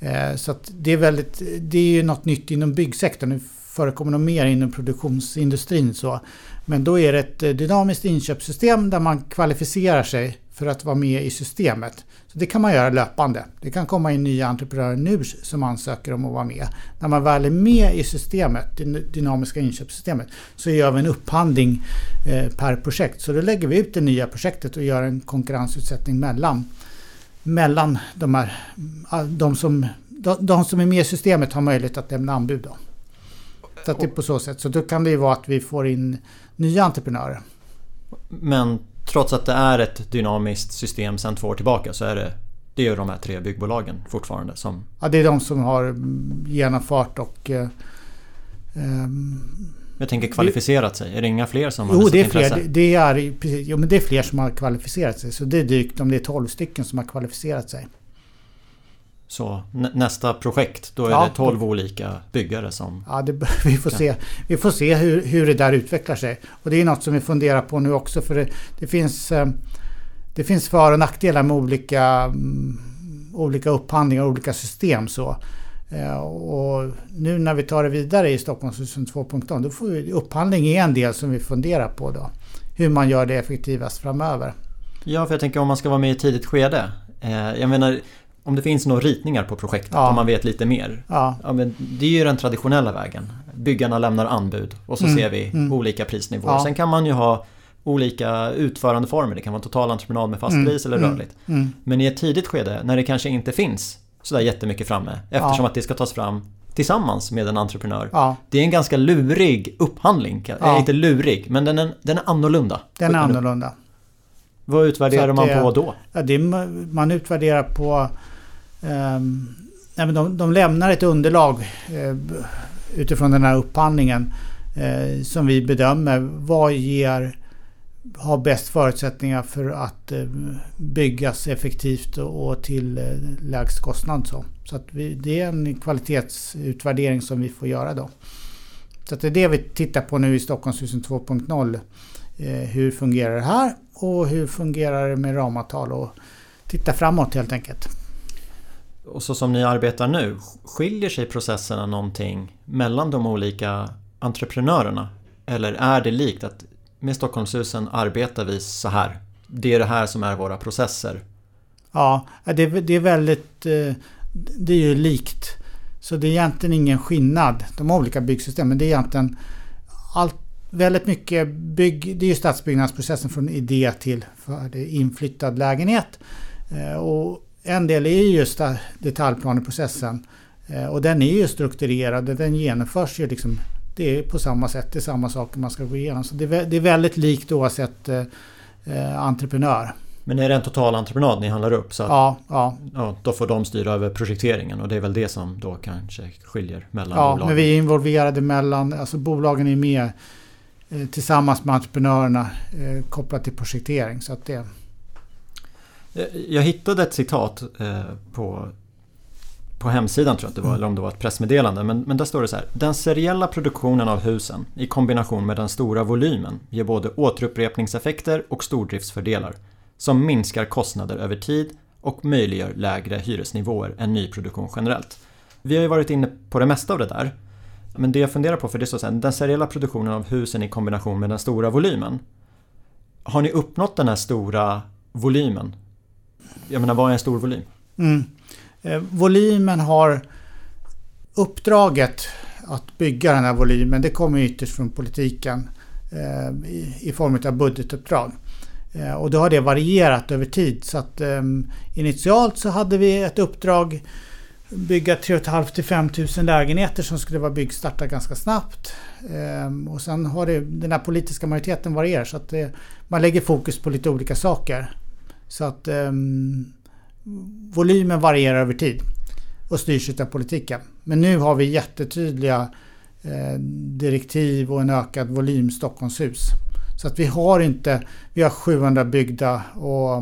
Eh, så det, är väldigt, det är ju något nytt inom byggsektorn. Det förekommer nog mer inom produktionsindustrin. Så. Men då är det ett dynamiskt inköpssystem där man kvalificerar sig för att vara med i systemet. Så Det kan man göra löpande. Det kan komma in nya entreprenörer nu som ansöker om att vara med. När man väl är med i systemet, det dynamiska inköpssystemet, så gör vi en upphandling eh, per projekt. Så då lägger vi ut det nya projektet och gör en konkurrensutsättning mellan, mellan de, här, de, som, de som är med i systemet har möjlighet att lämna anbud. Då. Så att det är på så sätt. Så då kan det ju vara att vi får in nya entreprenörer. Men trots att det är ett dynamiskt system sedan två år tillbaka så är det det är de här tre byggbolagen fortfarande som... Ja, det är de som har genomfört och... Eh, ehm, jag tänker kvalificerat sig. Är det inga fler som har Jo, det är fler. Det, det är, precis, jo, men det är fler som har kvalificerat sig. Så det är drygt om det är 12 stycken som har kvalificerat sig. Så nästa projekt, då är ja, det 12 då, olika byggare som... Ja, det, vi får se, vi får se hur, hur det där utvecklar sig. Och det är något som vi funderar på nu också för det, det finns, eh, det finns för och nackdelar med olika, mm, olika upphandlingar och olika system. Så. Eh, och nu när vi tar det vidare i Stockholmshusen 2.0 då får vi, upphandling är en del som vi funderar på då. Hur man gör det effektivast framöver. Ja, för jag tänker om man ska vara med i ett tidigt skede. Eh, jag menar, om det finns några ritningar på projektet, ja. om man vet lite mer. Ja. ja. men det är ju den traditionella vägen. Byggarna lämnar anbud och så mm. ser vi mm. olika prisnivåer. Ja. Sen kan man ju ha olika utförandeformer. Det kan vara totalentreprenad med fast mm. pris eller mm. rörligt. Mm. Men i ett tidigt skede när det kanske inte finns sådär jättemycket framme eftersom att det ska tas fram tillsammans med en entreprenör. Ja. Det är en ganska lurig upphandling. Ja. Inte lurig, men den är, den är annorlunda. Den är annorlunda. Vad utvärderar man på då? Ja, det, man utvärderar på Um, nej, de, de lämnar ett underlag eh, utifrån den här upphandlingen eh, som vi bedömer vad ger har bäst förutsättningar för att eh, byggas effektivt och, och till lägst kostnad. Så, så att vi, det är en kvalitetsutvärdering som vi får göra då. Så det är det vi tittar på nu i Stockholmshusen 2.0. hur fungerar det här och hur fungerar det med ramavtal och titta framåt helt enkelt och så som ni arbetar nu, skiljer sig processerna någonting mellan de olika entreprenörerna? Eller är det likt att med Stockholmshusen arbetar vi så här? Det är det här som är våra processer. Ja, det, det är väldigt... Eh, det är ju likt. Så det är egentligen ingen skillnad. De olika byggsystemen, det är egentligen allt, väldigt mycket bygg... Det är ju stadsbyggnadsprocessen från idé till inflyttad lägenhet. Eh, och en del är just detaljplaneprocessen. Eh, och den är ju strukturerad, den genomförs ju liksom det är på samma sätt, det är samma saker man ska gå igenom. Så det är, väldigt likt oavsett eh, eh, entreprenör. Men är det en total entreprenad ni handlar upp? Så att, ja, ja. ja. Då får de styra över projekteringen och det är väl det som då kanske skiljer mellan ja, bolagen? Ja, men vi är involverade mellan, alltså bolagen är med eh, tillsammans med entreprenörerna eh, kopplat till projektering. Så att det, jag hittade ett citat eh, på på hemsidan tror jag att det var, eller om det var ett pressmeddelande. Men, men där står det så här. Den seriella produktionen av husen i kombination med den stora volymen ger både återupprepningseffekter och stordriftsfördelar. Som minskar kostnader över tid och möjliggör lägre hyresnivåer än nyproduktion generellt. Vi har ju varit inne på det mesta av det där. Men det jag funderar på, för det står så här, den seriella produktionen av husen i kombination med den stora volymen. Har ni uppnått den här stora volymen? Jag menar, vad är en stor volym? Mm. Eh, volymen har uppdraget att bygga den här volymen. Det kommer ytterst från politiken eh, i, i, form av budgetuppdrag. Eh, och då har det varierat över tid. Så att eh, initialt så hade vi ett uppdrag bygga 3 500 till 5 000 lägenheter som skulle vara byggstarta ganska snabbt. Ehm, och sen har det, den här politiska majoriteten varierat så att det, man lägger fokus på lite olika saker. Så att um, volymen varierar över tid och styrs av politiken. Men nu har vi jättetydliga eh, direktiv och en ökad volym Stockholmshus. Så att vi har inte, vi har 700 byggda och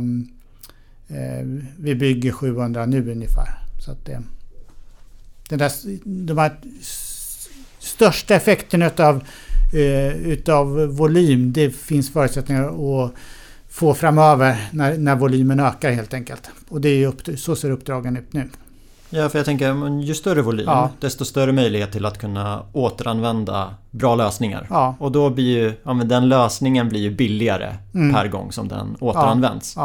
eh, vi bygger 700 nu ungefär. Så att det, den där, de här största effekten utav, eh, utav volym, det finns förutsättningar att få framöver när, när volymen ökar helt enkelt. Och det är upp, så ser uppdragen ut nu. Ja, för jag tänker ju större volym, ja. desto större möjlighet till att kunna återanvända bra lösningar. Ja. Och då blir ju, ja men den lösningen blir ju billigare mm. per gång som den återanvänds.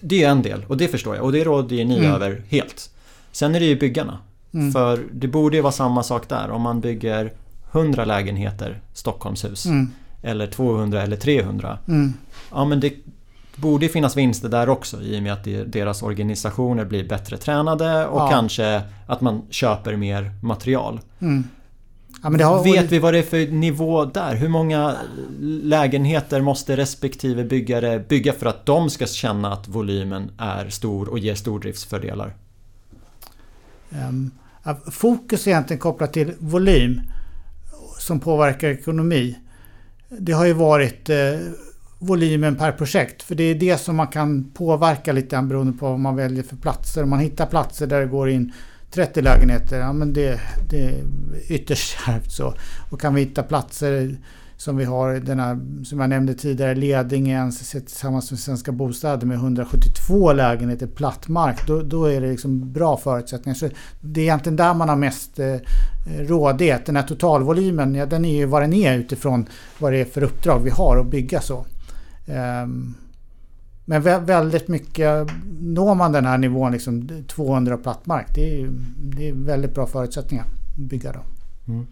Det är en del och det förstår jag och det råder ni mm. över helt. Sen är det ju byggarna. Mm. För det borde ju vara samma sak där. Om man bygger 100 lägenheter Stockholmshus. Mm. Eller 200 eller 300. Mm. Ja men det borde finnas vinster där också i och med att deras organisationer blir bättre tränade och ja. kanske att man köper mer material. Mm. Ja, har... Vet vi vad det är för nivå där? Hur många lägenheter måste respektive byggare bygga för att de ska känna att volymen är stor och ger stordriftsfördelar? Um, fokus är egentligen kopplat till volym som påverkar ekonomi. Det har ju varit eh, volymen per projekt. För det är det som man kan påverka lite grann beroende på vad man väljer för platser. Om man hittar platser där det går in 30 lägenheter, ja men det, det är ytterst kärvt så. Och kan vi hitta platser som vi har den här, som jag nämnde tidigare, Ledingen tillsammans med Svenska Bostäder med 172 lägenheter platt mark. Då, då är det liksom bra förutsättningar. Så det är egentligen där man har mest eh, rådighet. Den här totalvolymen, ja, den är ju vad den är utifrån vad det är för uppdrag vi har att bygga så. Ehm, men väldigt mycket, når man den här nivån, liksom 200 plattmark, det är, det är väldigt bra förutsättningar att bygga då. Mm.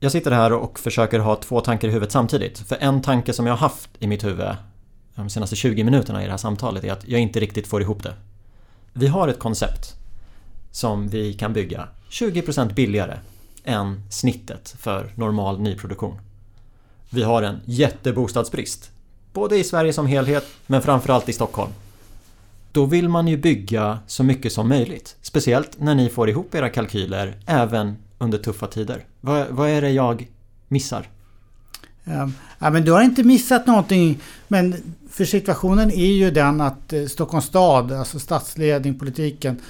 Jag sitter här och försöker ha två tankar i huvudet samtidigt. För en tanke som jag har haft i mitt huvud de senaste 20 minuterna i det här samtalet är att jag inte riktigt får ihop det. Vi har ett koncept som vi kan bygga 20% billigare än snittet för normal nyproduktion. Vi har en jättebostadsbrist. Både i Sverige som helhet, men framförallt i Stockholm. Då vill man ju bygga så mycket som möjligt. Speciellt när ni får ihop era kalkyler även under tuffa tider? Vad, vad är det jag missar? Ehm, ja, men du har inte missat någonting. Men för situationen är ju den att eh, Stockholms stad, alltså stadsledning, politiken,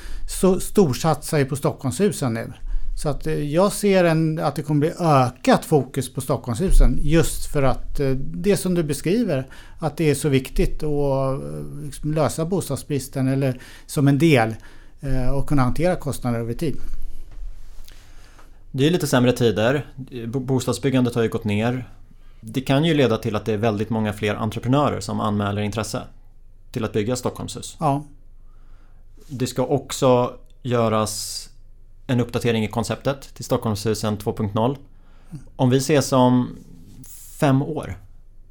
så storsatsar ju på Stockholmshusen nu. Så att eh, jag ser en, att det kommer bli ökat fokus på Stockholmshusen just för att eh, det som du beskriver, att det är så viktigt att liksom lösa bostadsbristen eller som en del och kunna hantera kostnader över tid. Det är lite sämre tider. Bostadsbyggandet har ju gått ner. Det kan ju leda till att det är väldigt många fler entreprenörer som anmäler intresse till att bygga Stockholmshus. Ja. Det ska också göras en uppdatering i konceptet till Stockholmshusen 2.0. Om vi ses om fem år,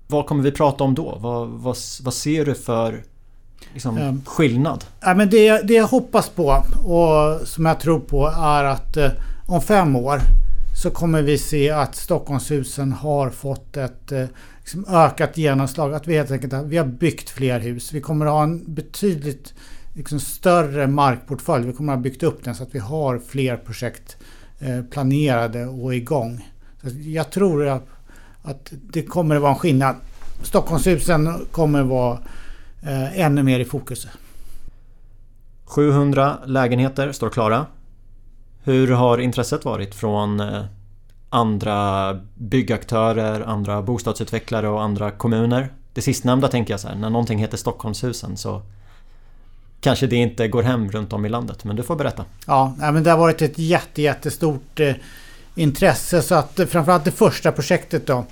vad kommer vi prata om då? Vad, vad, vad ser du för liksom, um, skillnad? Ja, men det, det jag hoppas på och som jag tror på är att eh, om fem år så kommer vi se att Stockholmshusen har fått ett eh, liksom ökat genomslag. Att vi helt enkelt vi har byggt fler hus. Vi kommer att ha en betydligt liksom, större markportfölj. Vi kommer att ha byggt upp den så att vi har fler projekt eh, planerade och igång. Så jag tror att, att det kommer att vara en skillnad. Stockholmshusen kommer att vara eh, ännu mer i fokus. 700 lägenheter står klara. Hur har intresset varit från eh, andra byggaktörer, andra bostadsutvecklare och andra kommuner? Det sistnämnda tänker jag så här, när någonting heter Stockholmshusen så kanske det inte går hem runt om i landet, men du får berätta. Ja, men det har varit ett jätte, jättestort eh, intresse så att eh, framförallt det första projektet då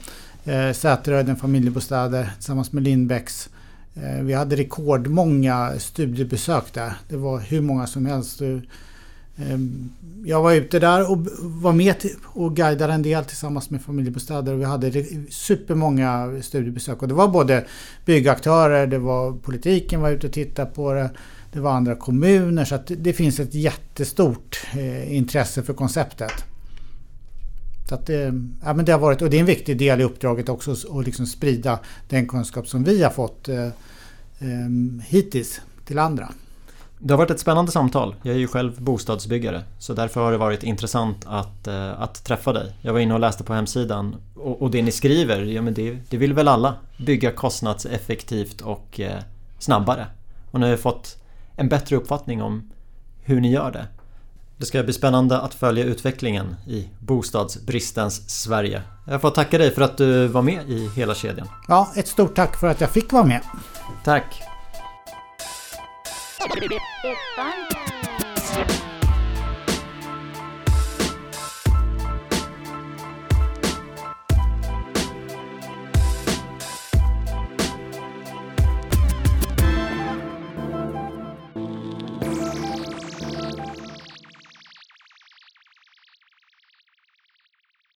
eh, Säteröden familjebostäder tillsammans med Lindbäcks eh, vi hade rekordmånga studiebesök där. Det var hur många som helst. Eh, jag var ute där och var med och guidade en del tillsammans med familjebostäder. och Vi hade supermånga studiebesök och det var både byggaktörer, det var politiken var ute och tittade på det. Det var andra kommuner så att det finns ett jättestort eh, intresse för konceptet. Så att det, ja, men det har varit, och det är en viktig del i uppdraget också att liksom sprida den kunskap som vi har fått eh, eh, hittills till andra. Det har varit ett spännande samtal. Jag är ju själv bostadsbyggare så därför har det varit intressant att, eh, att träffa dig. Jag var inne och läste på hemsidan och, och det ni skriver, ja men det, det, vill väl alla? Bygga kostnadseffektivt och eh, snabbare. Och nu har jag fått en bättre uppfattning om hur ni gör det. Det ska bli spännande att följa utvecklingen i bostadsbristens Sverige. Jag får tacka dig för att du var med i hela kedjan. Ja, ett stort tack för att jag fick vara med. Tack.